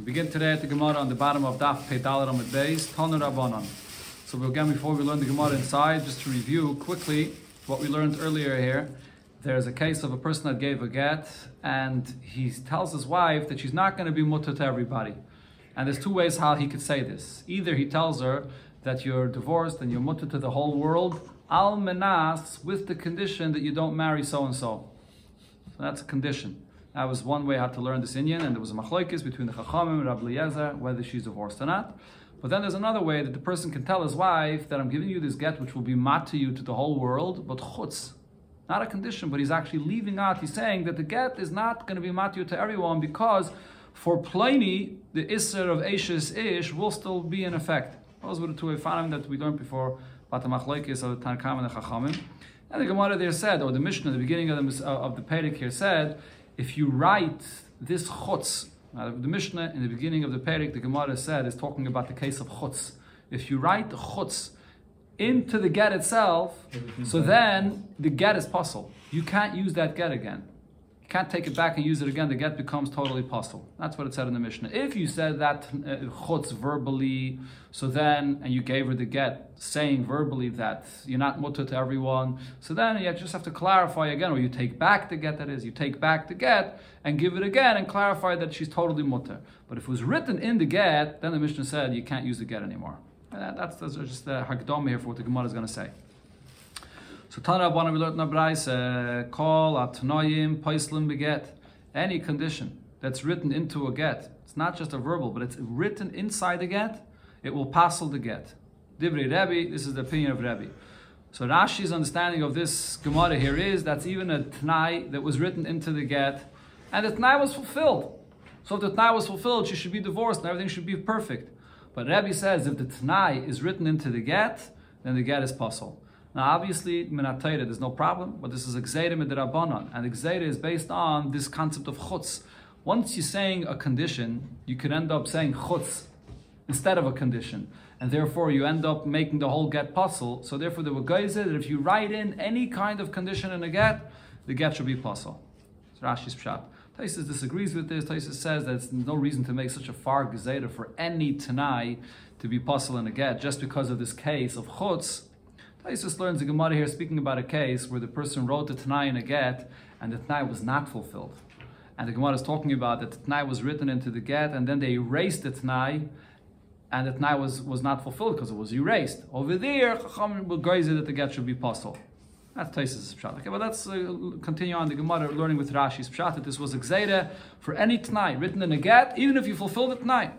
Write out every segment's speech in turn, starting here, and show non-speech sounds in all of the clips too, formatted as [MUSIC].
We begin today at the Gemara on the bottom of Daf Pedal Amid Beis, Tanur Rabbanon. So again, before we learn the Gemara inside, just to review quickly what we learned earlier here. There's a case of a person that gave a get, and he tells his wife that she's not going to be mutter to everybody. And there's two ways how he could say this. Either he tells her that you're divorced and you're mutter to the whole world, al menas, with the condition that you don't marry so and so. So that's a condition. That was one way how to learn this inyan, and there was a machlokes between the Chachamim and Rabbi Eliezer whether she's divorced or not. But then there's another way that the person can tell his wife that I'm giving you this get which will be mat to you to the whole world, but chutz, not a condition, but he's actually leaving out. He's saying that the get is not going to be mat to to everyone because for Ploni, the Isser of Eishes Ish will still be in effect. Those were the two Efanim that we learned before machlokes of the Tanakam and the Chachamim. And the Gemara there said, or the Mishnah, the beginning of the, of the Perek here said, if you write this chutz, the Mishnah in the beginning of the Perek, the Gemara said, is talking about the case of chutz. If you write chutz into the get itself, so then the get is puzzle. You can't use that get again can't take it back and use it again, the get becomes totally possible. That's what it said in the Mishnah. If you said that uh, chutz verbally, so then, and you gave her the get, saying verbally that you're not mutter to everyone, so then you just have to clarify again, or you take back the get, that is, you take back the get and give it again and clarify that she's totally mutter. But if it was written in the get, then the Mishnah said you can't use the get anymore. And that's, that's just the hakdom here for what the Gemara is going to say. So Tana Rabbanan we learned in the call atnoyim paislim beget. Any condition that's written into a get, it's not just a verbal, but it's written inside the get, it will passel the get. Divri Rebbe, this is the opinion of Rebbe. So Rashi's understanding of this Gemara here is that's even a Tnai that was written into the get, and the Tnai was fulfilled. So if the Tnai was fulfilled, she should be divorced and everything should be perfect. But Rebbe says if the Tnai is written into the get, then the get is puzzle. Now, obviously, minatayra, there's no problem, but this is a gzeira midrabanan, and the gzeira is based on this concept of chutz. Once you're saying a condition, you could end up saying chutz instead of a condition, and therefore you end up making the whole get puzzle. So therefore, the guys that if you write in any kind of condition in a get, the get should be puzzle. It's Rashi's pshat. Tosfos disagrees with this. Tosfos says that there's no reason to make such a far gzeira for any tanai to be puzzle in a get just because of this case of chutz Tosfos learns the Gemara here speaking about a case where the person wrote the Tanai in a get and the Tanai was not fulfilled. And the Gemara is talking about that the Tanai was written into the get and then they erased the Tanai and the Tanai was, was not fulfilled because it was erased. Over there, Chacham will graze that the get should be possible. That's Tosfos' pshat. Okay, but let's uh, continue on the Gemara learning with Rashi's pshat that this was a gzeira for any Tanai written in a get, even if you fulfilled the Tanai.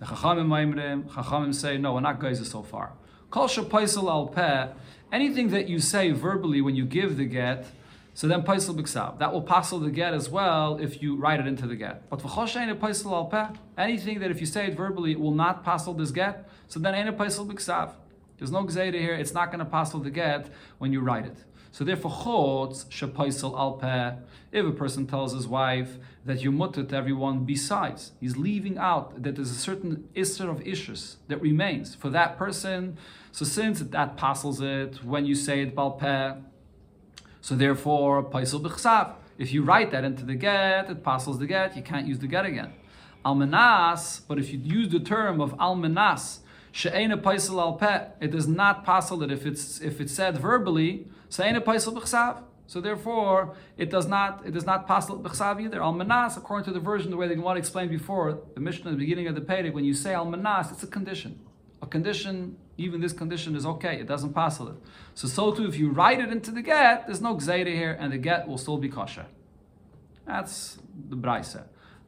The Chachamim say, no, we're not geyser so far. Kol paisel al peh, anything that you say verbally when you give the get, so then paisel b'ksav. That will passel the get as well if you write it into the get. But v'choshein paisel al peh, anything that if you say it verbally, it will not passel this get, so then ain't paisel b'ksav. There's no gzeira here, it's not going to passel the get when you write it. So therefore, chotz shepaisel al peh, if a person tells his wife that you mutter to everyone besides, he's leaving out that there's a certain isser of issues that remains for that person. So since that passes it when you say it bal peh, so therefore paisel b'chsav. If you write that into the get, it passes the get. You can't use the get again. Almanas, but if you use the term of almanas, she'ena paisel al peh, it is not possible that if it's if it's said verbally, she'ena paisel b'chsav. So therefore, it does not it does not pass b'chsav either. Al manas, according to the version, the way the Gemara explained before, the Mishnah at the beginning of the Perek, when you say al manas, it's a condition. A condition, even this condition is okay. It doesn't pass it. So so too, if you write it into the get, there's no gzeira here, and the get will still be kosher. That's the brayse.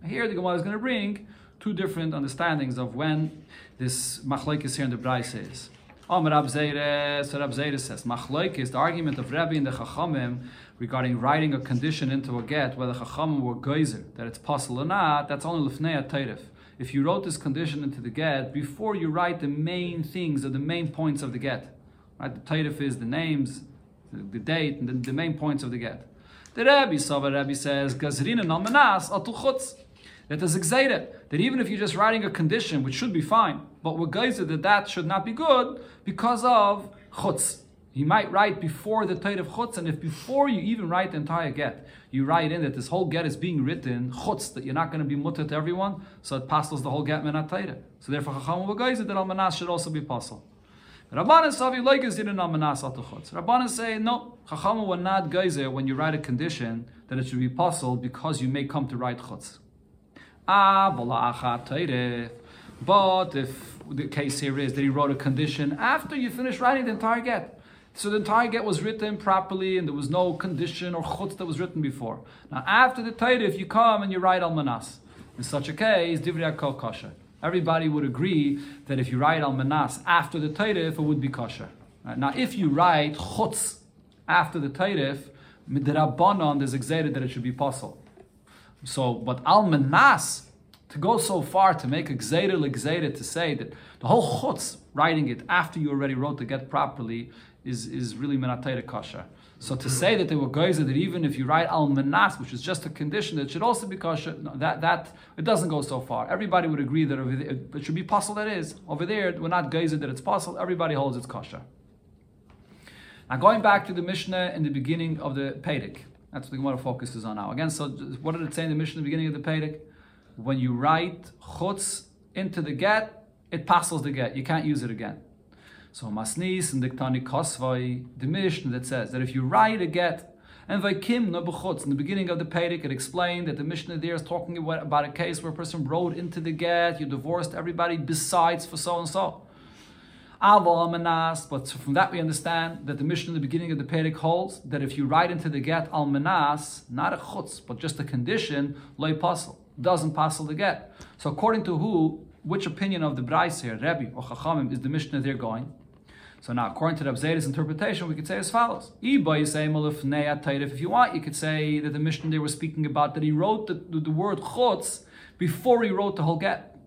Here, the Gemara is going to bring two different understandings of when this machlekes here in the brayse is. Om Rab Zeire, so Rab Zeire says, Machloik is the argument of Rebbe and the Chachamim regarding writing a condition into a get, whether Chachamim were geyser, that it's possible or not, that's only Lefnei Teirif. If you wrote this condition into the get, before you write the main things or the main points of the get, right? The Teirif is the names, the, date, and the, the, main points of the get. The Rebbe, Sava Rebbe says, Gazrin and Almanas, Atul Chutz that there's that even if you're just writing a condition, which should be fine, but we're geyser that that should not be good because of chutz. He might write before the Taita of Chutz, and if before you even write the entire get, you write in that this whole get is being written, Chutz, that you're not going to be mutter to everyone, so it passes the whole get Menat Taita. So therefore, Chacham V'gayzit, that Almanas should also be possible. Rabbanan Savi like is didn't Almanas Al Chutz. Rabbanan say, no, Chacham will not geyser when you write a condition that it should be possible because you may come to write Chutz. Ah, but if the case here is that he wrote a condition after you finish writing the entire get. So the entire get was written properly and there was no condition or chutz that was written before. Now after the Torah, if you come and you write al manas, in such a case, divrei kol kosher. Everybody would agree that if you write al manas after the Torah, it would be kosher. Right? Now if you write chutz after the Torah, midrabanon, there's excited that it should be possible. So, but al manas, to go so far to make a gzeda legzeda to say that the whole chutz writing it after you already wrote the get properly is, is really menatayra kasha. So to say that they were geyser that even if you write al manas, which is just a condition that should also be kosher, no, that that it doesn't go so far. Everybody would agree that over there, it should be possible. That is over there, we're not geyser that it's possible. Everybody holds it's kosher. Now going back to the Mishnah in the beginning of the Perek, that's what the Gemara focuses on now. Again, so what did it say in the Mishnah in the beginning of the Perek? When you write chutz into the get, it passes the get. You can't use it again. So Masnis and Diktani Kosvai, the Mishnah that says that if you write a get, and Vaikim no b'chutz, in the beginning of the Perek, it explained that the Mishnah there is talking about, a case where a person wrote into the get, you divorced everybody besides for so and so. But from that we understand that the Mishnah in the beginning of the Perek holds that if you write into the get almanas, not a chutz, but just a condition, loy pasal, doesn't pasal the get. So according to who, which opinion of the Brais here, Rebbe or Chachamim, is the Mishnah there going? So now, according to the Abzeida's interpretation, we could say as follows. If you want, you could say that the Mishnah they were speaking about that he wrote the, the, the word chutz before he wrote the whole get.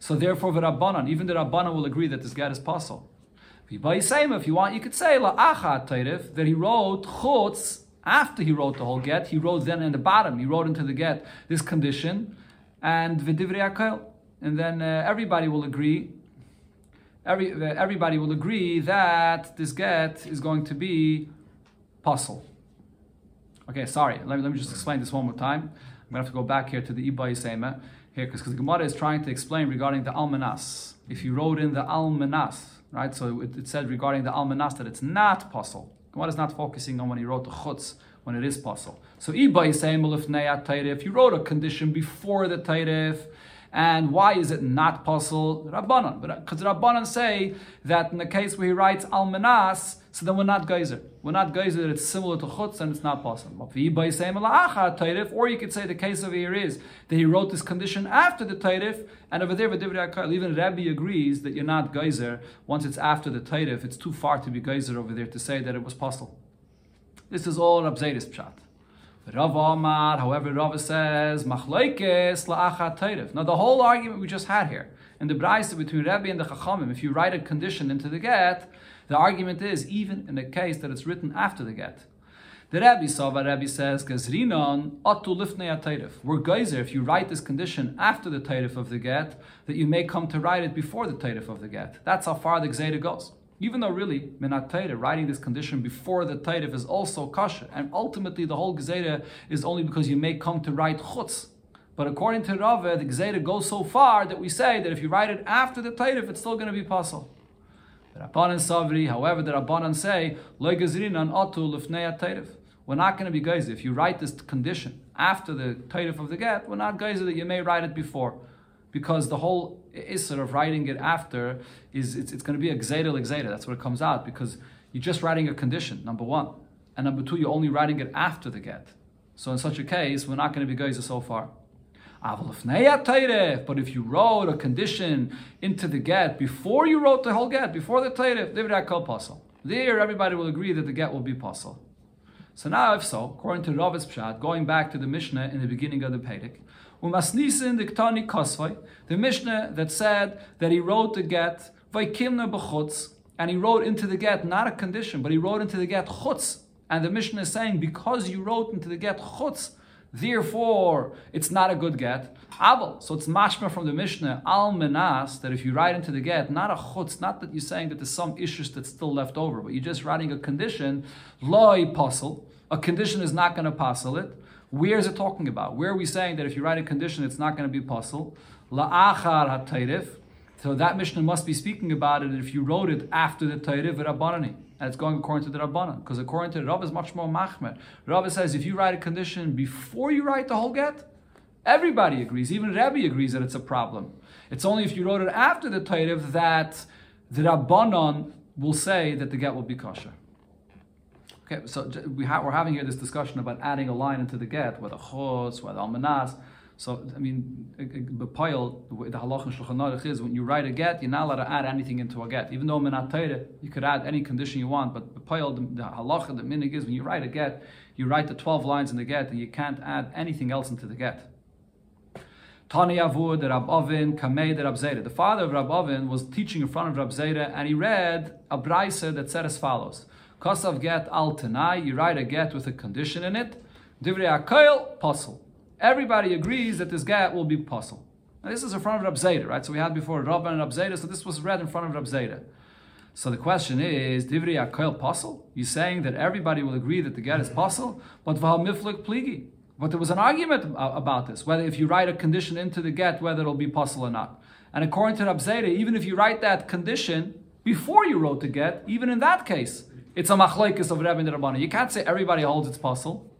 So therefore, the Rabbanan, even the Rabbanan will agree that this get is possible. If you want, you could say that he wrote chutz after he wrote the whole get. He wrote then in the bottom, he wrote into the get this condition and v'divrei and then uh, everybody will agree every, everybody will agree that this get is going to be puzzle. Okay, sorry. Let me, let me just explain this one more time. I'm to have to go back here to the Ibai here because the Gemara is trying to explain regarding the Almanas. If you wrote in the Almanas, right? So it, it said regarding the Almanas that it's not puzzle. Gemara is not focusing on when he wrote the Chutz when it is puzzle. So Ibai Sema if you wrote a condition before the Tairif, and why is it not possible? Rabbanan. Because uh, Rabbanan say that in the case where he writes Almanas, so then we're not geyser. We're not geyser it's similar to chutz and it's not possible. Or you could say the case over here is that he wrote this condition after the tairif, and over there, even Rabbi agrees that you're not geyser once it's after the tairif. It's too far to be geyser over there to say that it was possible. This is all Rabzedis Pshat. Rav Amar, however, Rav says, Machlaikes la'achat. Now, the whole argument we just had here, in the Braisa between Rabbi and the Chachamim, if you write a condition into the get, the argument is, even in a case that it's written after the get. The Rabbi what Rabbi says, Gazrinon atu lifnei teirif. We're geyser if you write this condition after the teirif of the get, that you may come to write it before the teirif of the get. That's how far the Gzeda goes. Even though really, Minat writing this condition before the Taita is also kasha, and ultimately the whole Gzeda is only because you may come to write Chutz. But according to Rava, the Gzeda goes so far that we say that if you write it after the Taita, it's still going to be possible. The Rabbanan Savri, however, the Rabbanan say, Lefnei We're not going to be geyser. If you write this condition after the Taita of the get, we're not geyser that you may write it before because the whole isser of writing it after is it's, it's going to be a gzeda gzeda. That's what it comes out because you're just writing a condition, number one. And number two, you're only writing it after the get. So in such a case, we're not going to be geyser so far. But if you wrote a condition into the get before you wrote the whole get, before the tairef, there everybody will agree that the get will be possible. So now, if so, according to Rav's Pshat, going back to the Mishnah in the beginning of the Perek, the Mishnah that said that he wrote the get vaikimna b'chutz, and he wrote into the get not a condition, but he wrote into the get chutz. And the Mishnah is saying because you wrote into the get chutz, Therefore, it's not a good get. Aval. So it's mashma from the Mishnah, al menas, that if you write into the get, not a chutz, not that you're saying that there's some issues that's still left over, but you're just writing a condition, loy puzzle. A condition is not going to puzzle it. Where is it talking about? Where are we saying that if you write a condition, it's not going to be puzzle? La'achar ha So that Mishnah must be speaking about it if you wrote it after the Tayrif Rabbanani. And it's going according to the Rabbanan. Because according to the Rav is much more machmer. Rav says if you write a condition before you write the whole get, everybody agrees. Even Rabbi agrees that it's a problem. It's only if you wrote it after the Tayrif that the Rabbanan will say that the get will be kosher. Okay, so we we're having here this discussion about adding a line into the get, whether chos, whether almanas. So, I mean, b'payil, the halach and shulchan aruch is when you write a get, you're not allowed to add anything into a get. Even though minat you could add any condition you want, but b'payil, the, the halach, the minig is when you write a get, you write the 12 lines in the get, and you can't add anything else into the get. Tani Avud, Rab Ovin, Kamei, Rab Zera. The father of Rab Ovin was teaching in front of Rab Zera, and he read a brisa that said as follows. Kosav get al tanai, you write a get with a condition in it. Divrei akoil, puzzle. Everybody agrees that this get will be puzzle. Now this is in front of Rab Zayda, right? So we had before Rabban and Rab Zayda, so this was read in front of Rab Zayda. So the question is, Divrei akoil puzzle? You're saying that everybody will agree that the get is puzzle, but v'hal miflik pligi. But there was an argument about this, whether if you write a condition into the get, whether it'll be puzzle or not. And according to Rab Zayda, even if you write that condition before you wrote the get, even in that case, it's a machlekes of Rebbe and Rabbanan. You can't say everybody holds its puzzle.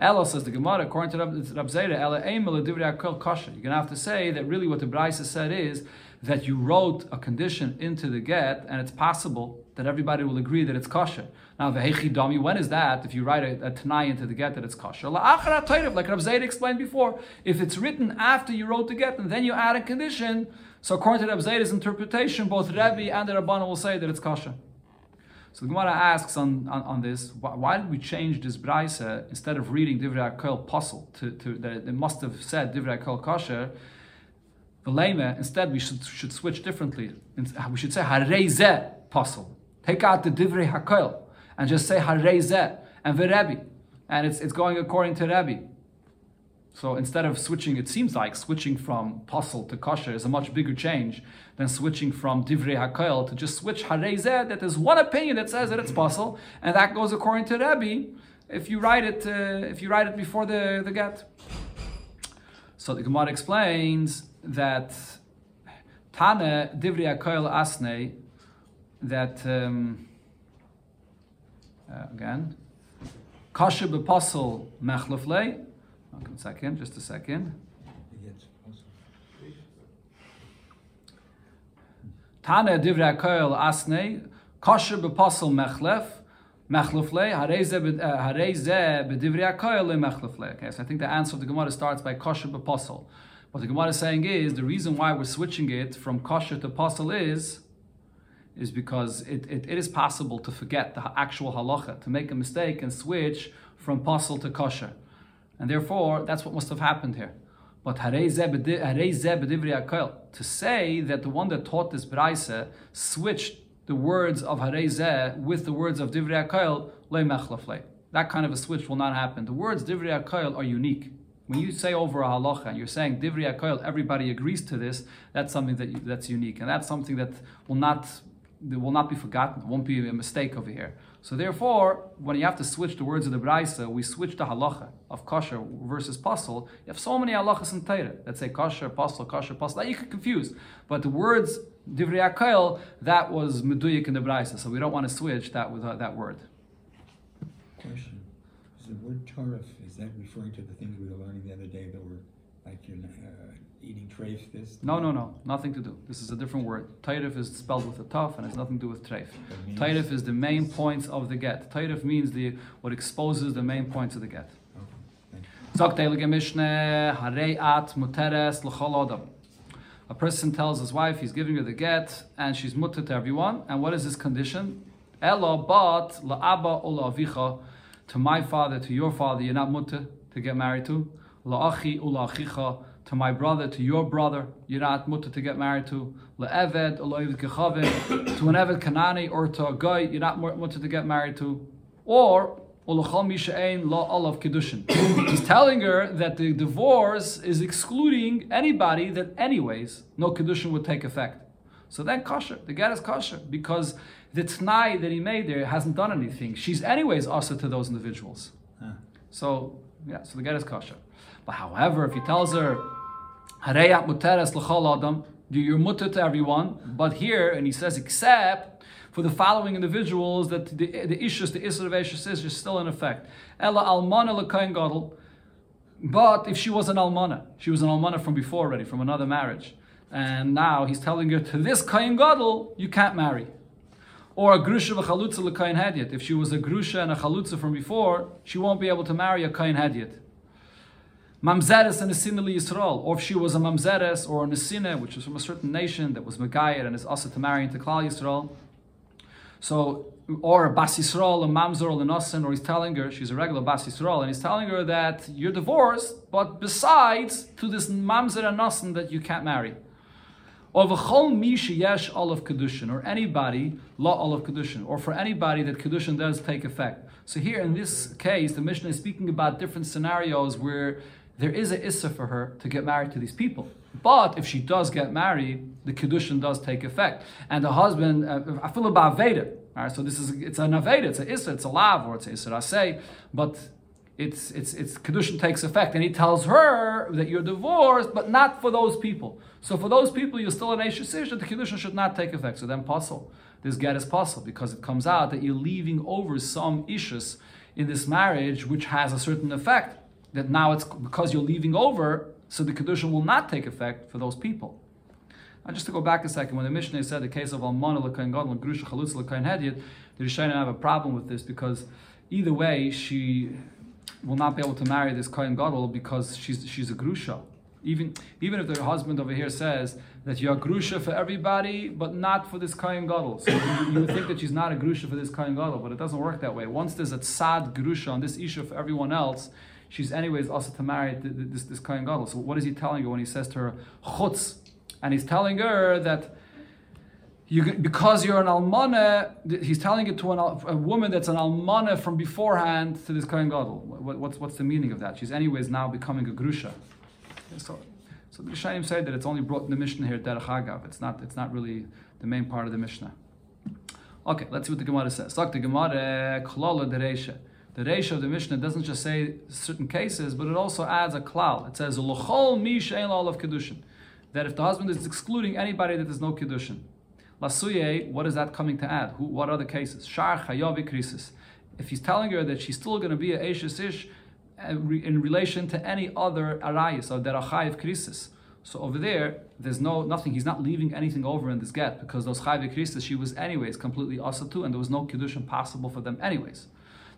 Ella says the Gemara, according to Rab Zera, Ella Eimel Divrei Kasha. You're going to have to say that really what the Brisa said is that you wrote a condition into the get, and it's possible that everybody will agree that it's kosher. Now, vehechi dami, when is that? If you write a, a tanai into the get that it's kosher. Like Rab Zayda explained before, if it's written after you wrote the get and then you add a condition, so according to Rab Zayda's interpretation, both Rebbe and the Rabbanah will say that it's kosher. So the Gemara asks on, on, on this, why, did we change this brisa instead of reading Divrei HaKol Puzzle to, to that it must have said Divrei HaKol Kosher, Velema, instead we should, should switch differently. We should say Harezeh Puzzle. Take out the Divrei HaKol and just say Harezeh and Verebi. And it's, it's going according to Rebbe. So instead of switching, it seems like switching from puzzle to kosher is a much bigger change than switching from divrei hakoil to just switch harezeh. That there's one opinion that says that it's puzzle, and that goes according to Rebbe. If you write it, uh, if you write it before the, the get. So the Gemara explains that Tane divrei hakoil asne that um, uh, again kosher bepuzzle mechleflei one second, just a second. Tana divrei koil asne kosher bepasel mechlef mechlefle hareze bedivrei eh, koil mechlefle. Okay, so I think the answer of the Gemara starts by kosher bepasel. What the Gemara is saying is the reason why we're switching it from kosher to pasel is is because it, it, it is possible to forget the actual halacha, to make a mistake and switch from pasel to kosher. And therefore, that's what must have happened here. But to say that the one that taught this braise switched the words of Harezeh with the words of Divrei HaKoil, that kind of a switch will not happen. The words Divrei HaKoil are unique. When you say over a halacha and you're saying Divrei HaKoil, everybody agrees to this, that's something that that's unique. And that's something that will not, that will not be forgotten, it won't be a mistake over here. So therefore, when you have to switch the words of the Braisa, we switch the halacha of kosher versus pasul. You have so many halachas in Torah that say kosher, pasul, kosher, pasul, that you could confuse. But the words divrei akayel, that was meduyik in the Braisa, so we don't want to switch that with uh, that word. Question: Is the word tarif is that referring to the things we were learning the other day that were like your uh, eating treif this? No, no, no, nothing to do. This is a different word. Tairif is spelled with a taf and has nothing to do with treif. Tairif is the main points of the get. Tairif means the what exposes the main points of the get. A person tells his wife he's giving her the get and she's mutter to everyone. And what is his condition? Ella but la'aba ula to my father, to your father, you're not mutter to get married to. La'achi ula to my brother, to your brother, you're not mutter to get married to. Le'eved, to an Eved Kanani, or to a guy, you're not mutter to get married to. Or, Olachal Misha'ain La Olav Kedushin. He's telling her that the divorce is excluding anybody that, anyways, no Kedushin would take effect. So then kosher, the get is kosher, because the t'nai that he made there hasn't done anything. She's anyways also to those individuals. Huh. So, yeah, so the get is kosher. But however, if he tells her, Hareyat you're mutter to everyone, but here, and he says, except for the following individuals, that the, the ishus, the isra of ishus is still in effect. Ella almana gadol, but if she was an almana, she was an almana from before already, from another marriage, and now he's telling her, to this kain gadol, you can't marry. Or a grusha v'chalutza l'kain hadyet. If she was a grusha and a chalutza from before, she won't be able to marry a kain hadyat. Mamzeres and Nesina Yisrael, or if she was a Mamzeres or a Nesina, which was from a certain nation that was Megayat and is also to marry into Klal Yisrael. So, or a Bas Yisrael, a Mamzer, or a Nasan, or he's telling her, she's a regular Bas Yisrael, and he's telling her that you're divorced, but besides to this Mamzer and Nasan that you can't marry. Or v'chol mi sheyesh olav kedushin, or anybody la olav kedushin, or for anybody that kedushin does take effect. So here in this case, the Mishnah is speaking about different scenarios where there is a issa for her to get married to these people. But if she does get married, the kedushin does take effect, and the husband, uh, I feel about veda. All right, so this is it's an aveda, it's a issa, it's a lav, or it's a issa say, but it's it's it's kedushin takes effect, and he tells her that you're divorced, but not for those people. So for those people, you're still an that the kedushin should not take effect. So then possible, this get is possible because it comes out that you're leaving over some issues in this marriage which has a certain effect. That now it's because you're leaving over, so the kedushin will not take effect for those people. Now, just to go back a second, when the Mishnah said the case of Almana Lekain Gadol Grusha Chalutz Lekain Hedyet, the Rishonim have a problem with this because either way she will not be able to marry this Kohen Gadol because she's she's a Grusha. Even even if the husband over here says that you're a Grusha for everybody, but not for this Kohen Gadol. So you, you think that she's not a Grusha for this Kohen Gadol, but it doesn't work that way. Once there's a Tzad Grusha on this issue for everyone else, she's anyways also to marry this, this Kohen Gadol. So what is he telling her when he says to her, Chutz? And he's telling her that you, because you're an almana, he's telling it to an, a woman that's an almana from beforehand to this Kohen Gadol. What, what's, what's the meaning of that? She's anyways now becoming a grusha. So, so the Rishonim say that it's only brought in the Mishnah here, Derech Agav. It's not, it's not really the main part of the Mishnah. Okay, let's see what the Gemara says. The Gemara, Klala Dereisha. The Reisha of the Mishnah doesn't just say certain cases, but it also adds a klal. It says, L'chol mi she'en of kedushin. That if the husband is excluding anybody that there's no kedushin. Lasuye, what is that coming to add? Who, what are the cases? Shar chayavi krisis. If he's telling her that she's still going to be a eshes ish uh, in relation to any other arayis or derachayiv krisis. So over there, there's no nothing. He's not leaving anything over in this get because those chayiv krisis she was anyways completely asatu, and there was no kedushin possible for them anyways.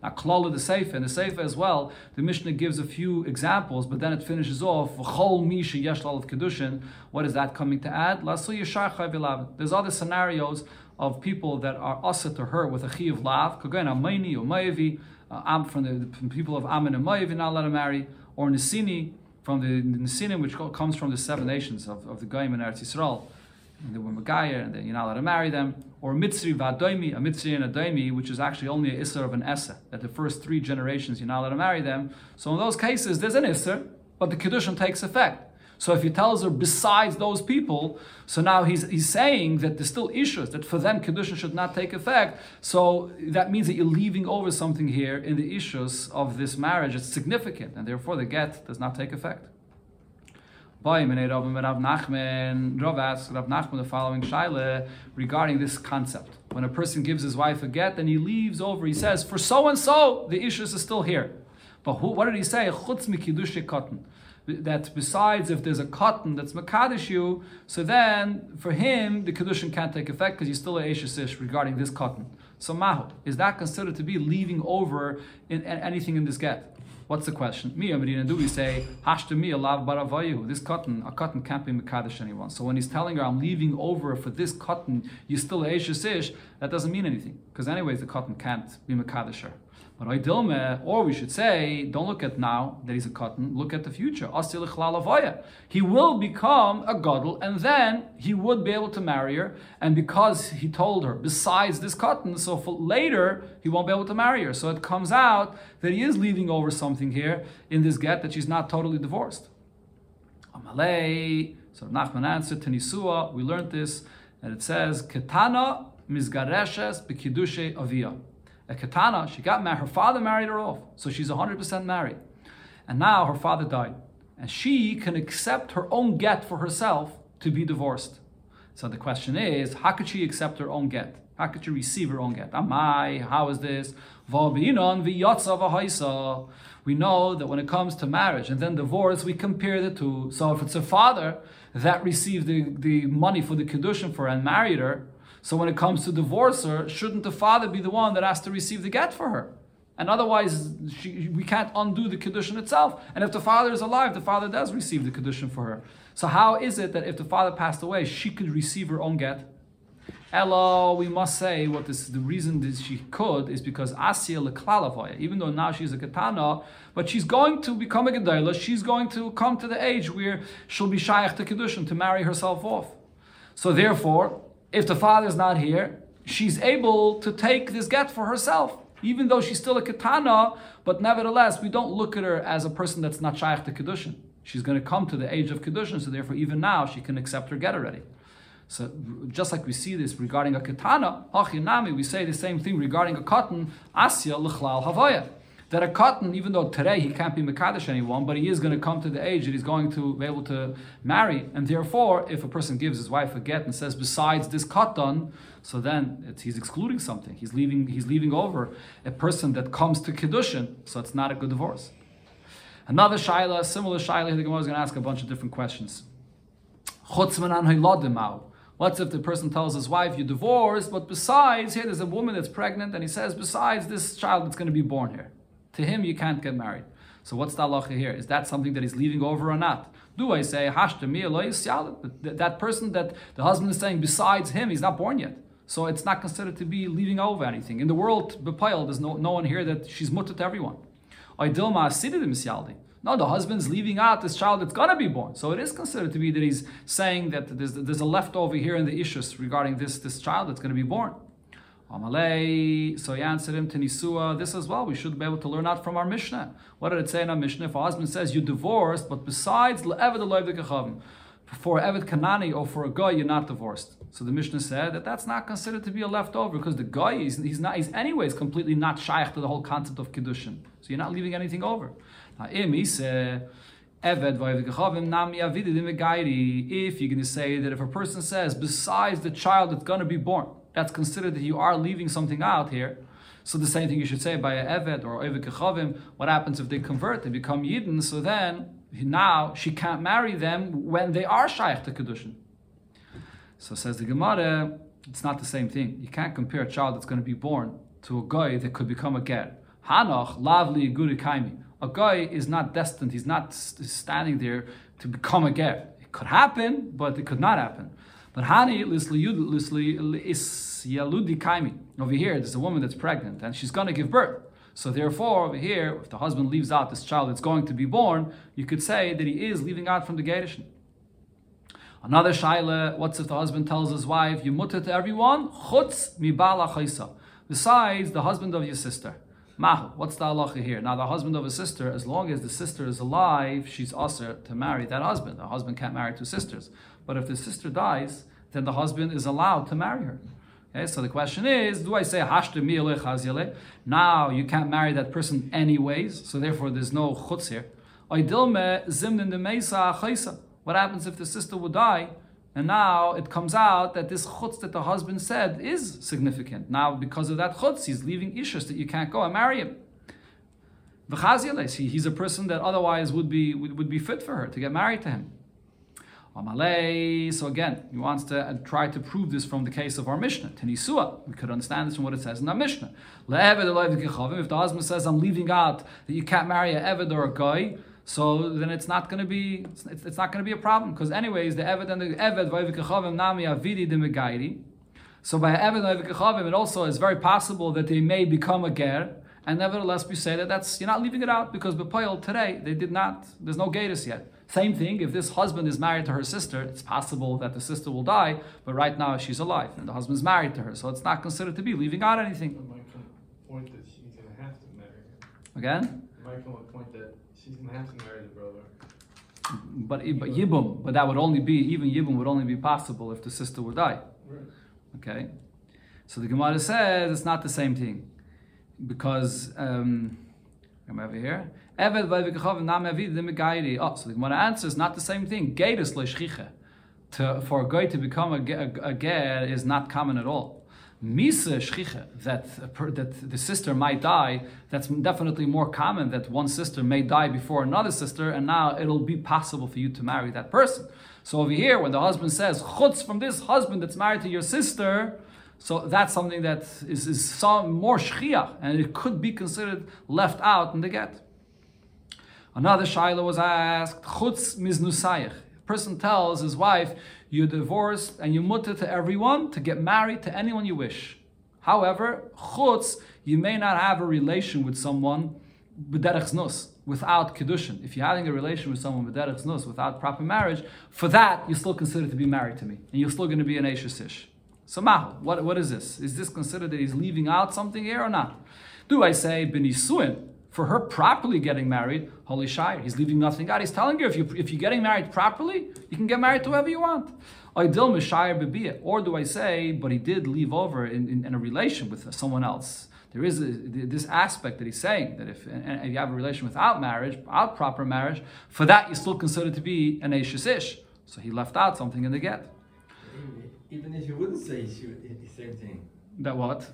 Now, klala the Sefer, and the Sefer as well, the Mishnah gives a few examples, but then it finishes off, V'chol misha of kedushin. What is that coming to add? There's other scenarios of people that are asa to her with a chi of lav, kagain amaini or mayavi, uh, from the from people of Ammon and Mayav, not allowed to marry, or Nisini, from the Nisinim, which comes from the seven nations of, of the Goyim and Eretz Yisrael and they were Megayah, and then you're not allowed to marry them. Or Mitzri Vadoimi, a Mitzri and a Doimi, which is actually only a Isser of an Essa, that the first three generations you're not allowed to marry them. So in those cases, there's an Isser, but the Kedushin takes effect. So if he tells her besides those people, so now he's, he's saying that there's still issues, that for them Kedushin should not take effect. So that means that you're leaving over something here in the issues of this marriage. It's significant, and therefore the get does not take effect. Rav Nachman, Rav asks Rav Nachman the following shaila regarding this concept. When a person gives his wife a get, then he leaves over. He says, "For so and so, the issues is still here." But who, what did he say? Chutz mikidushe cotton. That besides, if there's a cotton that's makadish you, so then for him the kedushin can't take effect because he's still a ish regarding this cotton. So mahu is that considered to be leaving over in, in anything in this get? What's the question? Me, Amarina, do we say, Hashta mi alav baravayu? This cotton, a cotton can't be Mekadesh anyone. So when he's telling her, I'm leaving over for this cotton, you still Ashish ish, that doesn't mean anything. Because anyways, the cotton can't be Mekadesh her. But or we should say, don't look at now that he's a cotton, look at the future. He will become a gadol, and then he would be able to marry her. And because he told her, besides this cotton, so later he won't be able to marry her. So it comes out that he is leaving over something here in this get that she's not totally divorced. Amalei. So Nachman answered to Nisua. We learned this, and it says, Ketana mizgareshes bekidushe avia. A Ketana, she got married, her father married her off, so she's 100% married. And now her father died. And she can accept her own get for herself to be divorced. So the question is, how could she accept her own get? How could she receive her own get? Am I? how is this? We know that when it comes to marriage and then divorce, we compare the two. So if it's a father that received the, the money for the kedushin for and married her, so when it comes to divorce her, shouldn't the father be the one that has to receive the get for her? And otherwise, she, we can't undo the kedushin itself. And if the father is alive, the father does receive the kedushin for her. So how is it that if the father passed away, she could receive her own get? Ella, we must say what this the reason that she could is because Asya leklalavoya, even though now she's a katana, but she's going to become a gedayla, she's going to come to the age where she'll be shaykh to kedushin to marry herself off. So therefore, if the father's not here, she's able to take this get for herself, even though she's still a katana, but nevertheless, we don't look at her as a person that's not shaykh to kedushin. She's going to come to the age of kedushin, so therefore, even now, she can accept her get already. So just like we see this regarding a katana, hachinami, we say the same thing regarding a cotton, asya lechlal havaya. That a cotton, even though today he can't be Mekadesh anyone, but he is going to come to the age that he's going to be able to marry. And therefore, if a person gives his wife a get and says, besides this cotton, so then he's excluding something. He's leaving, he's leaving over a person that comes to Kiddushin, so it's not a good divorce. Another shaila, similar shaila, the Gemara is going to ask a bunch of different questions. What's if the person tells his wife, you're divorced, but besides, here there's a woman that's pregnant, and he says, besides this child that's going to be born here. To him, you can't get married. So what's the halacha here? Is that something that he's leaving over or not? Do I say, that person that the husband is saying, besides him, he's not born yet. So it's not considered to be leaving over anything. In the world, Bepayel, there's no, no one here that she's mutter to everyone. No, the husband's leaving out this child that's gonna be born. So it is considered to be that he's saying that there's, there's a leftover here in the issues regarding this, this child that's gonna be born. Amalei, so he answered him to Nisua, this as well, we should be able to learn out from our Mishnah. What did it say in our Mishnah? If a husband says you're divorced, but besides for Evet Kanani or for a guy, you're not divorced. So the Mishnah said that that's not considered to be a leftover because the guy is he's not he's anyways completely not shaykh to the whole concept of kiddushin. So you're not leaving anything over. Now, if you're going to say that if a person says, besides the child that's going to be born, that's considered that you are leaving something out here. So the same thing you should say by a Eved or Eved Kechavim. What happens if they convert? They become Yidden. So then, now she can't marry them when they are Shaykh to Kedushin. So says the Gemara, it's not the same thing. You can't compare a child that's going to be born to a guy that could become a ger. Hanoch, lavli, kaimi a guy is not destined, he's not standing there to become a ger. It could happen, but it could not happen. But Hani Yaludi Kaimi. Over here, there's a woman that's pregnant and she's going to give birth. So therefore, over here, if the husband leaves out this child that's going to be born, you could say that he is leaving out from the Gerishin. Another shaila, what's if the husband tells his wife, you mutter to everyone, chutz mibala chaysa, besides the husband of your sister. Mahu. What's the halacha here? Now, the husband of a sister, as long as the sister is alive, she's usher to marry that husband. The husband can't marry two sisters. But if the sister dies, then the husband is allowed to marry her. Okay, so the question is, do I say Now you can't marry that person anyways, so therefore there's no chutz here. What happens if the sister would die and now it comes out that this chutz that the husband said is significant. Now, because of that chutz, he's leaving issues that you can't go and marry him. He's a person that otherwise would be would be fit for her to get married to him. So again, he wants to uh, try to prove this from the case of our Mishnah. Tenisua, we could understand this from what it says in our Mishnah. If the husband says, I'm leaving out that you can't marry an Eved or a guy, so then it's not going to be it's, it's not going to be a problem because anyways the eved and the eved vayvikachavim nami avidi de megairi. So by eved vayvikachavim it also is very possible that they may become a ger, And nevertheless, we say that that's you're not leaving it out because Bepoil today they did not. There's no gatus yet. Same thing. If this husband is married to her sister, it's possible that the sister will die, but right now she's alive and the husband's married to her, so it's not considered to be leaving out anything. It might come a point that she's gonna have to marry him. Again, It might come a point that she's gonna have to marry the brother. but but yibum, but that would only be even yibum would only be possible if the sister would die. Right. Okay, so the Gemara says it's not the same thing because um, I'm over here. Eved nam. Oh, so the Gemara answers not the same thing. Gatus leishchiche. To for a guy to become a, a, a ger is not common at all. Misa shchiche that that the sister might die. That's definitely more common. That one sister may die before another sister, and now it'll be possible for you to marry that person. So over here, when the husband says chutz from this husband that's married to your sister, so that's something that is, is some more shchia, and it could be considered left out in the get. Another shaila was asked, chutz miznusayich. A person tells his wife, you're divorced and you mutter to everyone to get married to anyone you wish. However, chutz, you may not have a relation with someone b'derech without kedushin. If you're having a relation with someone b'derech znus, without proper marriage, for that you're still considered to be married to me, and you're still going to be an Eishesish. So Mahu, what, what is this? Is this considered that he's leaving out something here or not? Do I say benisuin for her properly getting married? Holy shire, he's leaving nothing out. He's telling her if you if you're getting married properly, you can get married to whoever you want. Idil mishayir bebiyah. Or do I say, but he did leave over in, in, in a relation with someone else? There is a, this aspect that he's saying that if, if you have a relation without marriage, without proper marriage, for that you're still considered to be an Ashish ish. So he left out something in the get. Even if you wouldn't say she would, the same thing. That what?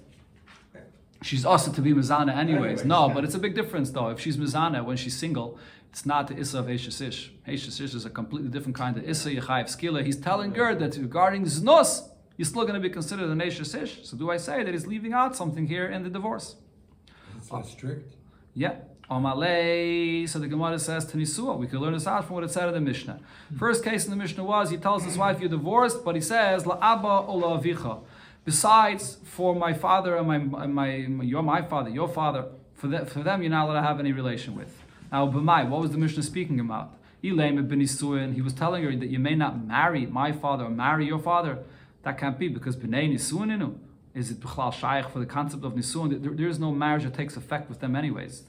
She's also to be Mizana anyways. Anyways, no, yeah. but it's a big difference though. If she's Mizana when she's single, it's not the Issa of Eishes Ish. Eishes Ish is a completely different kind of Issa Yechayev Skila. He's telling her that regarding Znos, you're still going to be considered an Eishes Ish. So do I say that he's leaving out something here in the divorce? It's less strict. Yeah. Omalei. So the Gemara says to Nisua. We can learn this out from what it said in the Mishnah. Hmm. First case in the Mishnah was he tells his wife you're divorced, but he says La Abba Ola Avicha. Besides, for my father and my, my, my you're my father, your father, for, the, for them you're not allowed to have any relation with. Now, B'mai, what was the Mishnah speaking about? Elaim ibn Isuin, he was telling her that you may not marry my father or marry your father. That can't be because B'nai Nisuin inu. Is it B'chlal Shaykh for the concept of Nisuin? There, there is no marriage that takes effect with them anyways.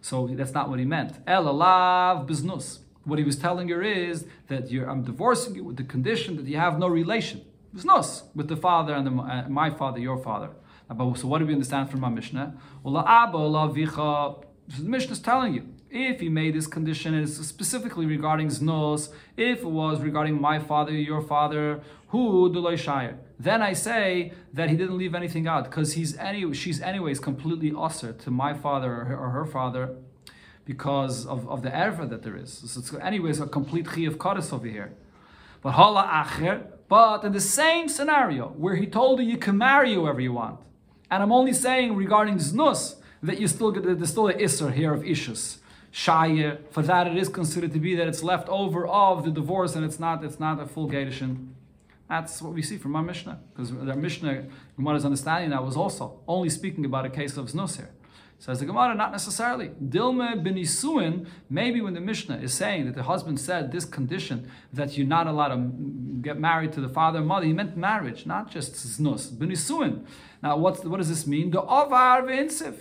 So that's not what he meant. El alav biznus. What he was telling her is that I'm divorcing you with the condition that you have no relation. Biznus with the father and the, uh, my father, your father. But- So what do we understand from our Mishnah? The Mishnah is telling you if he made this condition, it's specifically regarding znos. If it was regarding my father, your father, who do shire? Then I say that he didn't leave anything out because he's any she's anyways completely usher to my father or her, or her father because of, of the erva that there is. So it's anyways a complete chi of over here. But hala acher, but in the same scenario where he told you you can marry whoever you want, and I'm only saying regarding znus that you still get there's still an isser here of ishus. Shayir, for that it is considered to be that it's left over of the divorce and it's not it's not a full gedushin. That's what we see from our Mishnah. Because our Mishnah, Gemara's understanding that was also only speaking about a case of znus here. Says the Gemara, not necessarily. Dilme benisuin, maybe when the Mishnah is saying that the husband said this condition that you're not allowed to get married to the father and mother, he meant marriage, not just znus. Benisuin. Now, what's what does this mean? The avar v'insiv.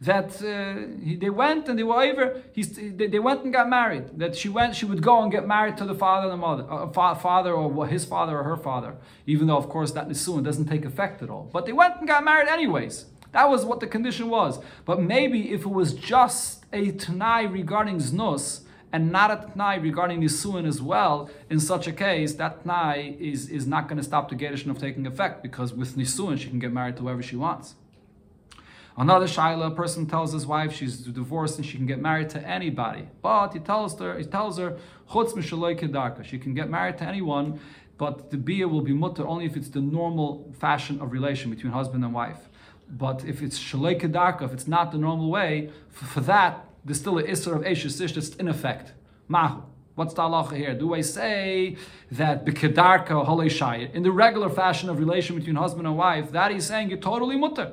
That uh, he, they went and they were over. He's, they, they went and got married. That she went, she would go and get married to the father and the mother, uh, fa- father or his father or her father. Even though, of course, that nisuin doesn't take effect at all. But they went and got married anyways. That was what the condition was. But maybe if it was just a t'nai regarding znus and not a t'nai regarding nisuin as well, in such a case, that t'nai is, is not going to stop the gedushin of taking effect because with nisuin she can get married to whoever she wants. Another shaila, a person tells his wife she's divorced and she can get married to anybody, but he tells her, he tells her, chutz kedarka, she can get married to anyone, but the bia will be mutter only if it's the normal fashion of relation between husband and wife. But if it's shaloi kedarka, if it's not the normal way, for, for that there's still an isser of eshes that's in effect. Mahu. What's the halacha here? Do I say that b'kedarka halei in the regular fashion of relation between husband and wife, that he's saying you're totally mutter?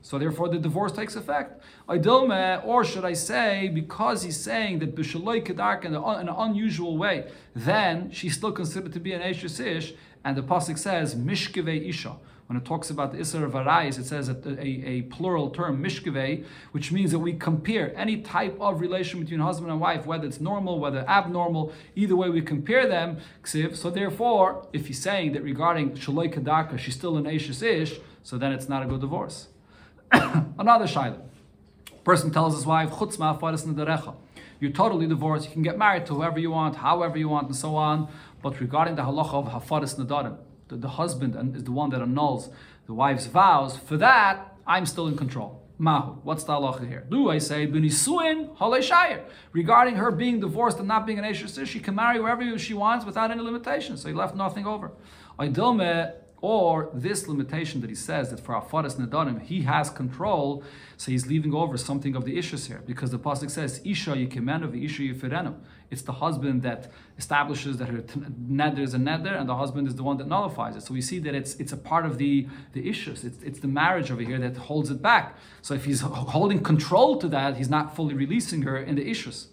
So therefore, the divorce takes effect. Or should I say, because he's saying that b'shaloi kedarka in, an unusual way, then she's still considered to be an eshes and the pasuk says mishkeve isha. When it talks about the Isser of Arayis, it says a, a, a plural term, mishkeve, which means that we compare any type of relation between husband and wife, whether it's normal, whether abnormal, either way we compare them, ksiv. So therefore, if he's saying that regarding Shaloi Kadaka, she's still an Ashes Ish, so then it's not a good divorce. [COUGHS] Another Shaila. Person tells his wife, Chutz ma'afaris nederecha. You're totally divorced. You can get married to whoever you want, however you want, and so on. But regarding the halacha of hafaris nadarim, the, the husband and- is the one that annuls the wife's vows. For that, I'm still in control. Mahu. What's the halacha here? Do I say benisuin halei Regarding her being divorced and not being an esher she can marry wherever she wants without any limitations. So he left nothing over. Idilme or this limitation that he says that for Afaras Nedarim, he has control, so he's leaving over something of the issues here, because the Pasuk says, Isha yikimenu Isha yifirenu. It's the husband that establishes that her t- neder is a neder, and the husband is the one that nullifies it. So we see that it's it's a part of the, the issues. It's, it's the marriage over here that holds it back. So if he's holding control to that, he's not fully releasing her in the issues.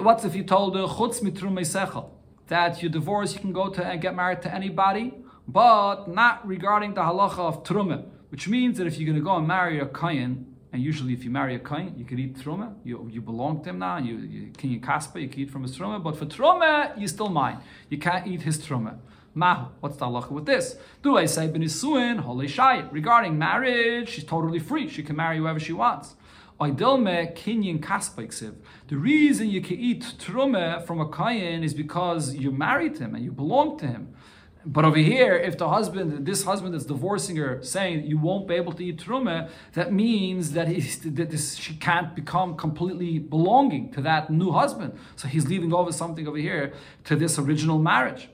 What's if you told her chutz mitrum that you divorce, you can go to and get married to anybody, but not regarding the halacha of truma, which means that if you're going to go and marry a kayan, and usually if you marry a kayan, you could eat truma, you, you belong to him now, you, you kinyan kaspa, you can eat from his truma, but for truma, you still mine. You can't eat his truma. Mahu, what's the halacha with this? Do I say benisuin holy shayit? Regarding marriage, she's totally free. She can marry whoever she wants. Oidilme kinyan kaspa The reason you can eat trume from a kayan is because you married him and you belong to him. But over here, if the husband, this husband is divorcing her, saying you won't be able to eat trume, that means that, that this, she can't become completely belonging to that new husband. So he's leaving over something over here to this original marriage.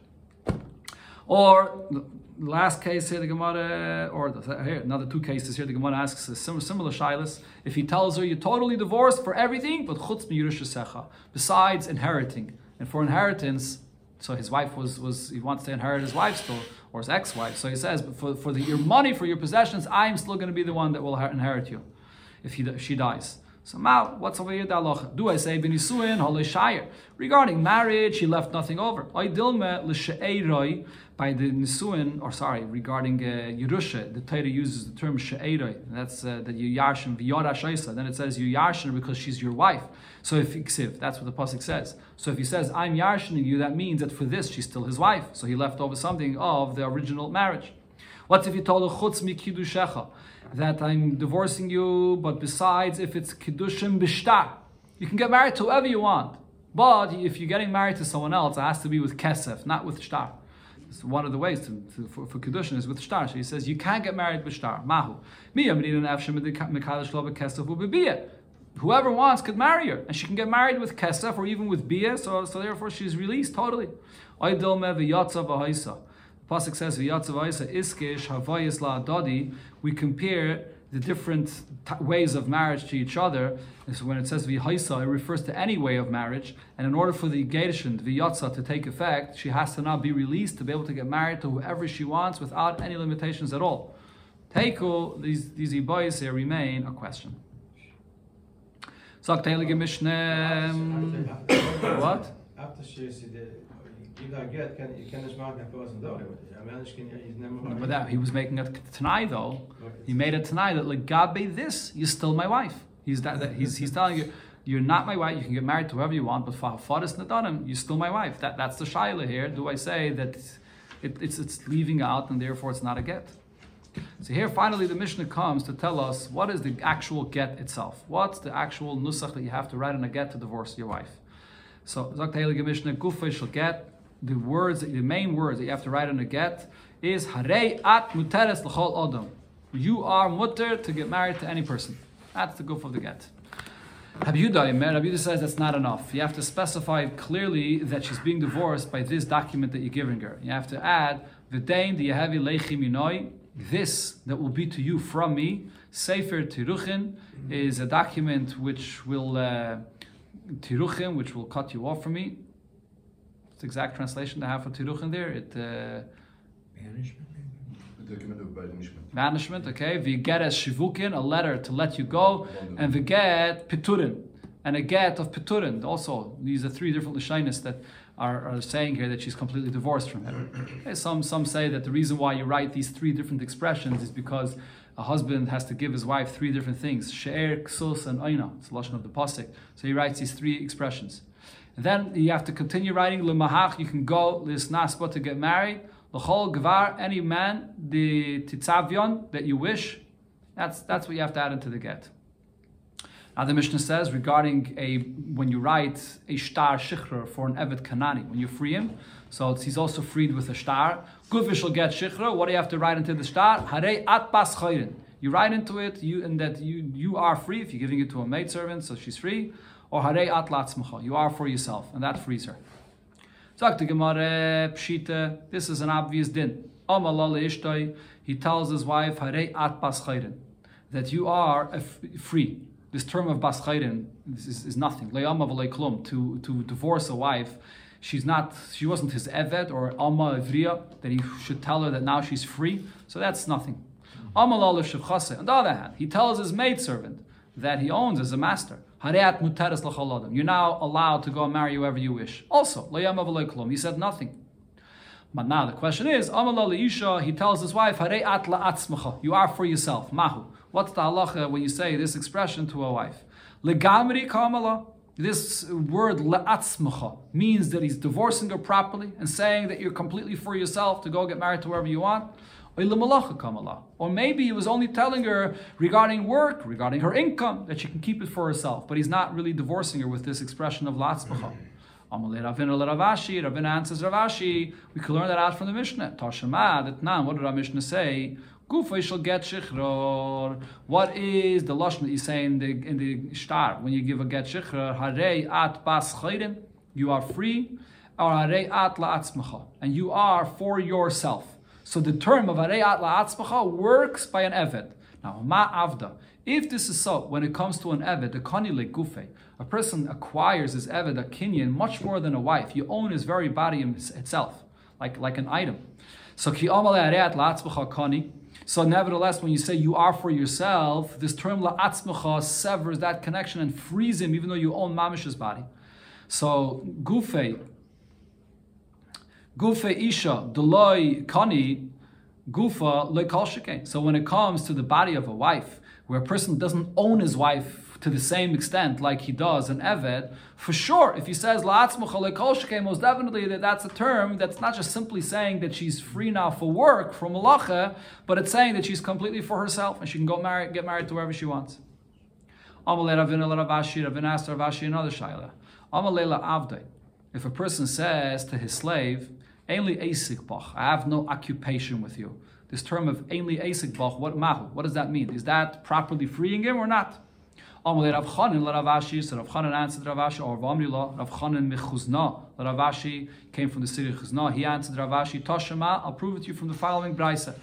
Or last case here, the Gemara, or the, here another two cases here, the Gemara asks a similar, similar shilas. If he tells her you're totally divorced for everything, but chutz besides inheriting, and for inheritance, so his wife was was he wants to inherit his wife still, or his ex-wife. So he says, but for for the, your money, for your possessions, I'm still going to be the one that will inherit you, if he she dies. So now, what's over here the? Do I say benisuin shayir? Regarding marriage, he left nothing over. By the nisuin, or sorry, regarding uh, Yerusha, the Torah uses the term she'eroi. That's uh, that you yarshin v'yora shaisa. Then it says you yarshin because she's your wife. So if iksiv, that's what the pasuk says. So if he says I'm yarshining you, that means that for this she's still his wife. So he left over something of the original marriage. What if he told her chutz mi kiddushecha that I'm divorcing you, but besides, if it's kiddushim bishtar, you can get married to whoever you want. But if you're getting married to someone else, it has to be with kesef, not with shtar. It's one of the ways to, to, for, for kiddushin is with shtar. So he says you can't get married with shtar. Mahu. Whoever wants could marry her, and she can get married with kesef or even with bia. So, so therefore she's released totally. Pasuk says, "V'yatzav iskish havayis la'adadi." We compare the different t- ways of marriage to each other. And so when it says v'haisa, it refers to any way of marriage. And in order for the gershon, v'yatza, to take effect, she has to now be released to be able to get married to whoever she wants without any limitations at all. Teiku, these these ibayis here remain a question. What? After she said, you got get, can you can just mark that person door. I mean, can he's never. But that, he was making a tanai though. He made a tanai that like God legabe this, you're still my wife. He's that, that he's he's telling you, you're not my wife. You can get married to whoever you want, but for hafaras nedarim, you're still my wife. That that's the shaila here. Do I say that it, it's it's leaving out and therefore it's not a get? So here finally the Mishnah comes to tell us what is the actual get itself. What's the actual nusach that you have to write in a get to divorce your wife? So Zakt Heilige Mishnah Gufa shall get the words, the main words that you have to write on the get is Harei at muteres l'chol odom. You are mutter to get married to any person. That's the goof of the get. Rabbi Yehuda, says that's not enough. You have to specify clearly that she's being divorced by this document that you're giving her. You have to add v'dein diyahavi leichim minoi. This that will be to you from me. Sefer Tiruchin is a document which will uh, Tiruchin, which will cut you off from me. It's the exact translation to have for Tiruchin there. It. Uh, Banishment, maybe? the command of banishment. banishment, okay? V'get as shivukin, a letter to let you go, and v'get piturin, and a get of piturin. Also, these are three different lashinas that are, are saying here that she's completely divorced from him. [COUGHS] Okay, some some say that the reason why you write these three different expressions is because a husband has to give his wife three different things: she'er, ksus, and aina. It's the lashon of the pasuk. So he writes these three expressions. And then you have to continue writing lemahach. You can go lisnaspa to get married. L'chol gvar, any man, the titzavion that you wish. That's that's what you have to add into the get. Now the Mishnah says regarding a when you write a star shichra for an evet kanani when you free him, so he's also freed with a star. Gufish will get shichra. What do you have to write into the star? Harei at bas chayrin. You write into it you and that you you are free if you're giving it to a maid servant, so she's free. Or harei at latzmacha. You are for yourself, and that frees her. The Gemara, Pshita, this is an obvious din. Amalala ishtoi, he tells his wife, Harei at baschayrin that you are free. This term of bas chayrin is, is, nothing. Klum, to, to divorce a wife, she's not, she wasn't his evet or alma evriya, that he should tell her that now she's free. So that's nothing. On the other hand, he tells his maidservant that he owns as a master. Hareat muteres l'chol adam. You're now allowed to go and marry whoever you wish. Also, le'yama v'lei klum. He said nothing. But now the question is, Amala Isha, he tells his wife, Harei at la'atzmacha, you are for yourself. Mahu. What's the halacha when you say this expression to a wife? Legamri kamala. This word la'atzmacha means that he's divorcing her properly and saying that you're completely for yourself to go get married to whoever you want. Or maybe he was only telling her regarding work, regarding her income, that she can keep it for herself. But he's not really divorcing her with this expression of la'atzmacha. Amalei Ravina Ravashi, answers Ravashi. We can learn that out from the Mishnah. Tashema, that what did our Mishnah say? Gufa shall get shichror. What is the lashon that you say in the in the star when you give a get shichror? Harei at bas. You are free. Or harei at la'atzmacha. And you are for yourself. So the term of harei at la'atzmacha works by an eved. Now, ma avda. If this is so, when it comes to an eved, a konile gufe, a person acquires his eved, a kinyan, much more than a wife. You own his very body itself, like, like an item. So ki kani. So nevertheless, when you say you are for yourself, this term la'atzmacha severs that connection and frees him, even though you own mamish's body. So gufe, gufe isha, deloy kani, gufa lekal So when it comes to the body of a wife, where a person doesn't own his wife to the same extent like he does an Eved, for sure, if he says La'atzmucha most definitely that that's a term that's not just simply saying that she's free now for work, from malacha, but it's saying that she's completely for herself and she can go marry, get married to whoever she wants. Ravashi, asked Ravashi another shaila. If a person says to his slave, Ainli Asik Bach, I have no occupation with you. This term of Ainli Asik Bach, what mahu? What does that mean? Is that properly freeing him or not? Amalei Rav Chanan Ravashi, so Rav Chanan answered Ravashi, or Vamri La, Rav Chanan Mechuzna, Ravashi came from the city of Chuzna. He answered Ravashi, Toshima, I'll prove it to you from the following brisa.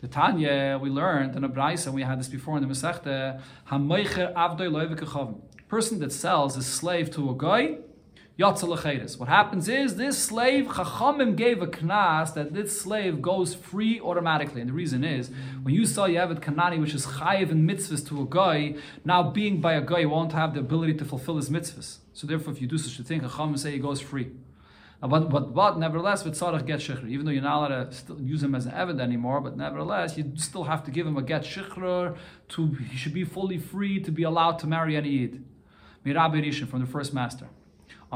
The Tanya, we learned in a brisa, we had this before in the Masechta, Hamoicher Avdoi Loivik Person that sells his slave to a guy, what happens is this slave, Chachamim gave a knas that this slave goes free automatically. And the reason is, when you sell Yavid Kanani, which is chayiv and mitzvahs to a guy, now being by a guy, won't have the ability to fulfill his mitzvahs. So therefore, if you do such a thing, Chachamim say he goes free. Uh, but, but, but nevertheless, with Tzarech get shikhr, even though you're not allowed to use him as an Evid anymore, but nevertheless, you still have to give him a get shikhr to, he should be fully free to be allowed to marry any Yid. Mirabi from the first master.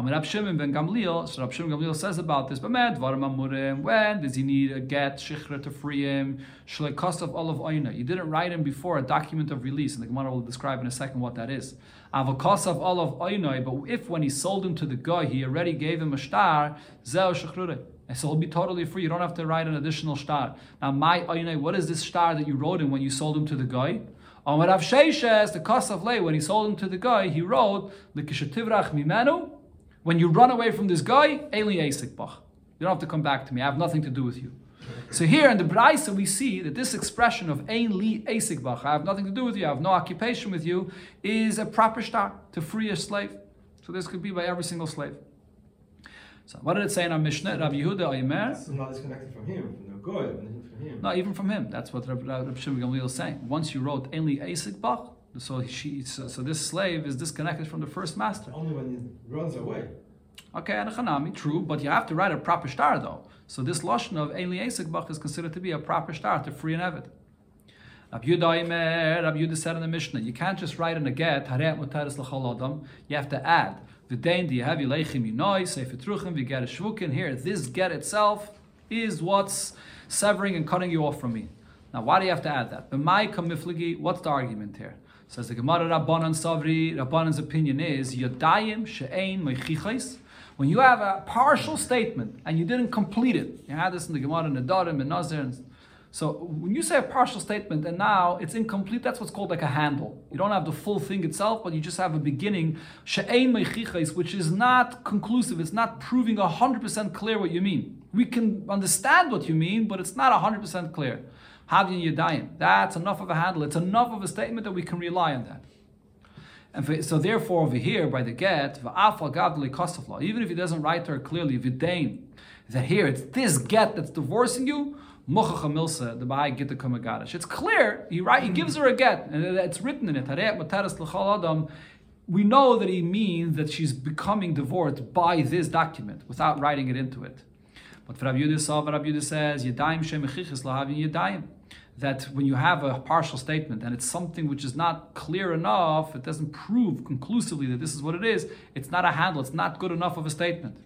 Rab Shimon ben Gamliel, so Rab Shimon Gamliel says about this, but when does he need a get, shichra to free him, of olive oina? You didn't write him before a document of release, and the Gemara will describe in a second what that is. Avakos of olive oina, but if when he sold him to the guy, he already gave him a star, zeo shechrure. And so he'll be totally free. You don't have to write an additional star. Now, my oina, what is this star that you wrote him when you sold him to the guy? Amar Rav Sheishes, the cost of lay, when he sold him to the guy, he wrote, Likishativrach mimenu, when you run away from this guy, Eli Bach. You don't have to come back to me. I have nothing to do with you. So here in the Braisa we see that this expression of Ein Li Bach, I have nothing to do with you, I have no occupation with you, is a proper start to free a slave. So this could be by every single slave. So what did it say in our Mishnah? Rabbi Yehuda Oimer. This is not disconnected from him, from the goy, not from him. No, even from him. That's what Rab, Rab Shimon Gamliel is saying. Once you wrote Ainli Asik Bach, so she, so, so this slave is disconnected from the first master. Only when he runs away. Okay, and Hanami, true, but you have to write a proper star though. So this lashon of Ainli Asik Bach is considered to be a proper star to free an Evid. Rab Yudah Imer, Rab Yudah said in the Mishnah, you can't just write in a get, Haret Mutaris L'chol Adam, you have to add, V'dein di havi leichim yinoi, Sefer Truchim, Shvukin, here, this get itself is what's severing and cutting you off from me. Now, why do you have to add that? What's the argument here? Says the Gemara Rabbanan Savri, Rabbanan's opinion is, Yodayim she'ein meichichais, when you have a partial statement and you didn't complete it, you had this in the Gemara in Nedarim and Nazir, and so when you say a partial statement and now it's incomplete, that's what's called like a handle. You don't have the full thing itself, but you just have a beginning, she'ein meichichais, which is not conclusive. It's not proving 100% clear what you mean. We can understand what you mean, but it's not 100% clear. Yadayim. That's enough of a handle. It's enough of a statement that we can rely on that. And for, so therefore over here by the get, even if he doesn't write her clearly, v'dain, that here it's this get that's divorcing you, the Gita Kamagadash. It's clear, he, write, he gives her a get, and it's written in it. We know that he means that she's becoming divorced by this document without writing it into it. But for Rabbi Yudah, Rabbi Yudah says, Yadayim Shemechichis Lahavin Yadayim. That when you have a partial statement and it's something which is not clear enough, it doesn't prove conclusively that this is what it is, it's not a handle, it's not good enough of a statement.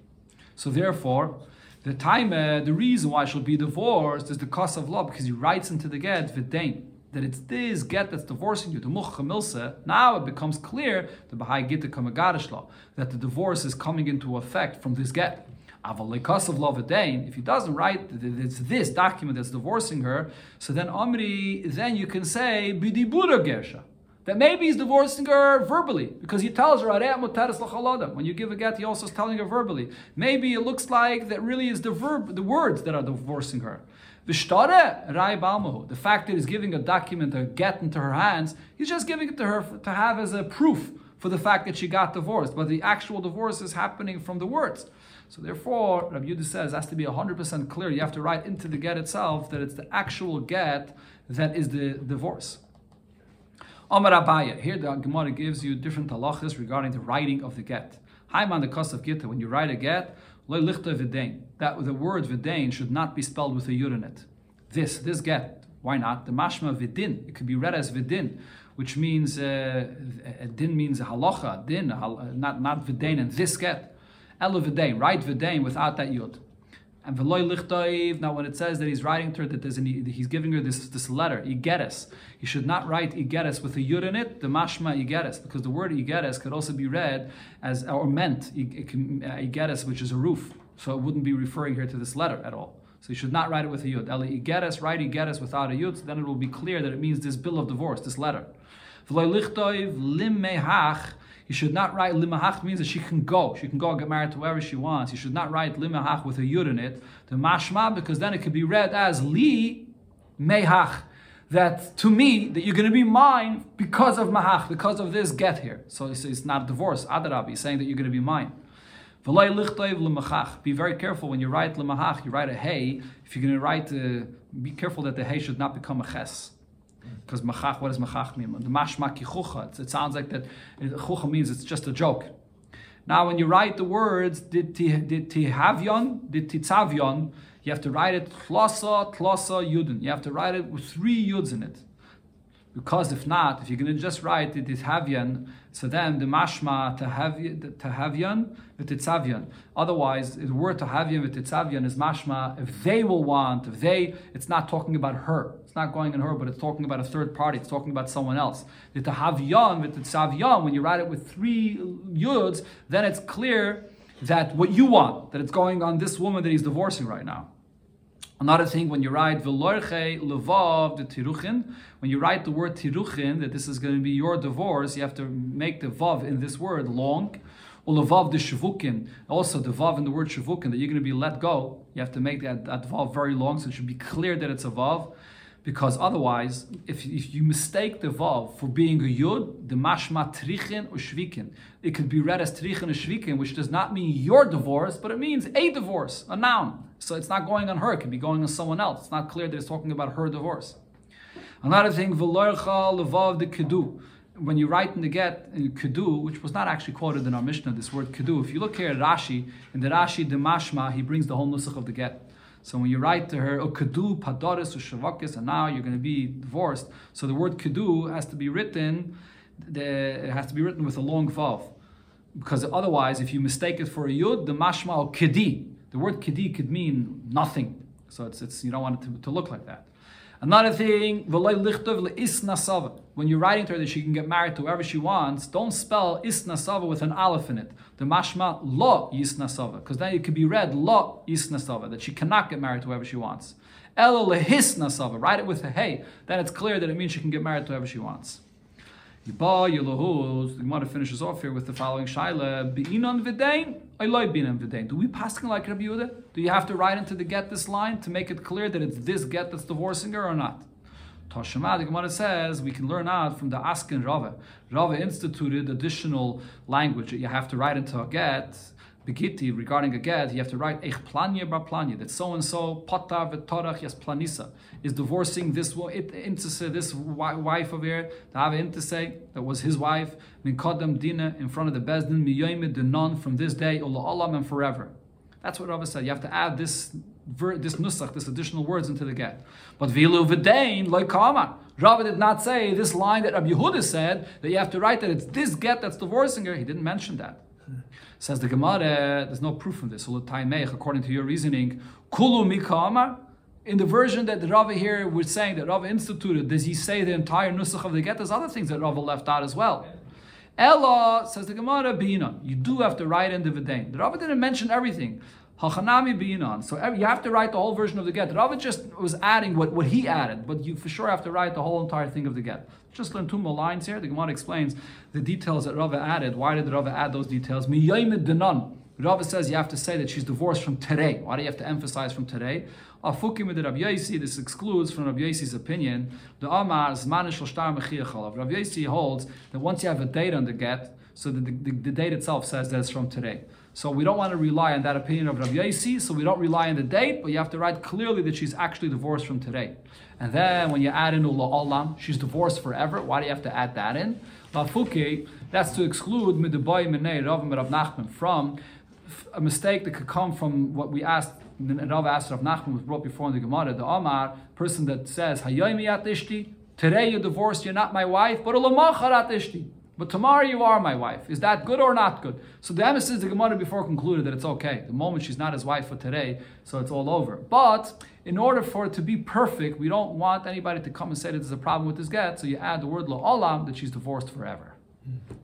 So therefore, the time, uh, the reason why she'll be divorced is the cause of law, because he writes into the get, Vidain, that it's this get that's divorcing you, the mucha now it becomes clear, the Bahai Gita Kamagadish law, that the divorce is coming into effect from this get. Aval of law if he doesn't write, it's this document that's divorcing her, so then Omri, then you can say, Bidibura Gersha that maybe he's divorcing her verbally because he tells her when you give a get he also is telling her verbally. Maybe it looks like that really is the verb the words that are divorcing her. The fact that he's giving a document a get into her hands he's just giving it to her to have as a proof for the fact that she got divorced but the actual divorce is happening from the words so therefore, Rabbi Yudah says, has to be 100% clear. You have to write into the get itself that it's the actual get that is the divorce. Omar Abaya. Here the Gemara gives you different halachas regarding the writing of the get. Haiman the cost of gita. When you write a get. That the word v'dein should not be spelled with a yud in it. This, this get. Why not? The mashma vidin. It could be read as vidin, which means uh, din means a halacha, din, not not v'dein, and this get. Elo v'dein. Write v'dein without that yud. And v'loy lichtoiv. Now, when it says that he's writing to her, that there's an, he's giving her this, this letter, igeres. He should not write igeres with a yud in it, the mashma igeres, because the word igeres could also be read as or meant uh, igeres, which is a roof. So it wouldn't be referring here to this letter at all. So you should not write it with a yud. Eli igeres, write igeres without a yud. So then it will be clear that it means this bill of divorce, this letter. V'loy lichtoiv lim mehach. You should not write limahach means that she can go. She can go and get married to whoever she wants. You should not write limahach with a yud in it, the mashma, because then it could be read as li mehach. That to me, that you're going to be mine because of mahach, because of this get here. So it's not divorce. Adarab, he's saying that you're going to be mine. Be very careful when you write lemahach, you write a hey. If you're going to write, uh, be careful that the hey should not become a ches. Because machach, what does machach mean? The mashma kichucha. It sounds like that. Chucha means it's just a joke. Now, when you write the words did tihavyon, did titzavyon, you have to write it tlosa, tlosa, yudin. You have to write it with three yuds in it. Because if not, if you're going to just write it is havyan, so then the mashma tahavyan v'titzavyan. Otherwise, the word tahavyan v'titzavyan is mashma. If they will want, if they, it's not talking about her. It's not going in her, but it's talking about a third party. It's talking about someone else. The tahavyan v'titzavyan. When you write it with three yuds, then it's clear that what you want, that it's going on this woman that he's divorcing right now. Another thing, when you write Velorche Levav the Tiruchin, when you write the word Tiruchin, that this is going to be your divorce, you have to make the Vav in this word long. Levav the Shavukin, also the Vav in the word Shavukin, that you're going to be let go. You have to make that, that Vav very long, so it should be clear that it's a Vav. Because otherwise, if, if you mistake the vav for being a yud, the mashma trichin or shvikin, it could be read as trichin or shvikin, which does not mean your divorce, but it means a divorce, a noun. So it's not going on her; it could be going on someone else. It's not clear that it's talking about her divorce. Another thing. When you write in the get in kedu, which was not actually quoted in our Mishnah, this word kedu. If you look here at Rashi, in the Rashi the mashma, he brings the whole nusach of the get. So when you write to her, o kedu padoris shavakis, and now you're going to be divorced. So the word kedu has to be written, the, it has to be written with a long vav. Because otherwise, if you mistake it for a yud, the mashma or kedi, the word kedi could mean nothing. So it's, it's you don't want it to, to look like that. Another thing, when you're writing to her that she can get married to whoever she wants, don't spell isnasava with an aleph in it. The mashma lo yisnasava, because then it could be read lo yisnasava, that she cannot get married to whoever she wants. Elo lehisnasava, write it with a hey, then it's clear that it means she can get married to whoever she wants. The Gemara finishes off here with the following shaila: Be'inon v'dein, Eloi binan v'dein. Do we pass like Rabbi Yehuda? Do you have to write into the get this line to make it clear that it's this get that's divorcing her or not? Tashema, the Gemara says we can learn out from the Askin Rava. Rava instituted additional language that you have to write into a get Regarding a get, you have to write Eich planya bar planya that so and so pata v'torach yes planisa is divorcing this intase this wife of here to have intase that was his wife min kodam dina in front of the bezdin miyoyim denon from this day ula olam and forever. That's what Rava said. You have to add this this nusach, this additional words into the get. But vilu v'dein loy kama. Rava did not say this line that Rabbi Yehuda said that you have to write that it's this get that's divorcing her. He didn't mention that. Says the Gemara, there's no proof of this. According to your reasoning, kulu mika In the version that the Rava here was saying that Rava instituted, does he say the entire nusach of the get? There's other things that Rava left out as well. Ella says the Gemara bina. You do have to write in the Vidain. The Rava didn't mention everything. Hachanami binan. So you have to write the whole version of the get. Rava just was adding what, what he added, but you for sure have to write the whole entire thing of the get. Just learn two more lines here. The Gemara explains the details that Rava added. Why did Rava add those details? Miyaimid denan. Rava says you have to say that she's divorced from today. Why do you have to emphasize from today? Afukim Yossi, this excludes from Rabbi Yossi's opinion the Amar Zmanish Shtar Mechiyachalav. Rabbi Yossi holds that once you have a date on the get, so the, the, the date itself says that it's from today. So we don't want to rely on that opinion of Rabbi Yossi, so we don't rely on the date, but you have to write clearly that she's actually divorced from today. And then when you add in Ula she's divorced forever. Why do you have to add that in? Lafuke, that's to exclude Midabai Menei Rav Rav Nachman from a mistake that could come from what we asked, Rav asked Rav Nachman was brought before in the Gemara, the Amar, person that says, Hayoimi Ishti, today you're divorced, you're not my wife, but Ulamachat Ishti. But tomorrow you are my wife. Is that good or not good? So the emissaries, the Gemara before concluded that it's okay. The moment she's not his wife for today, so it's all over. But in order for it to be perfect, we don't want anybody to come and say that there's a problem with this get, so you add the word lo olam that she's divorced forever. Mm-hmm.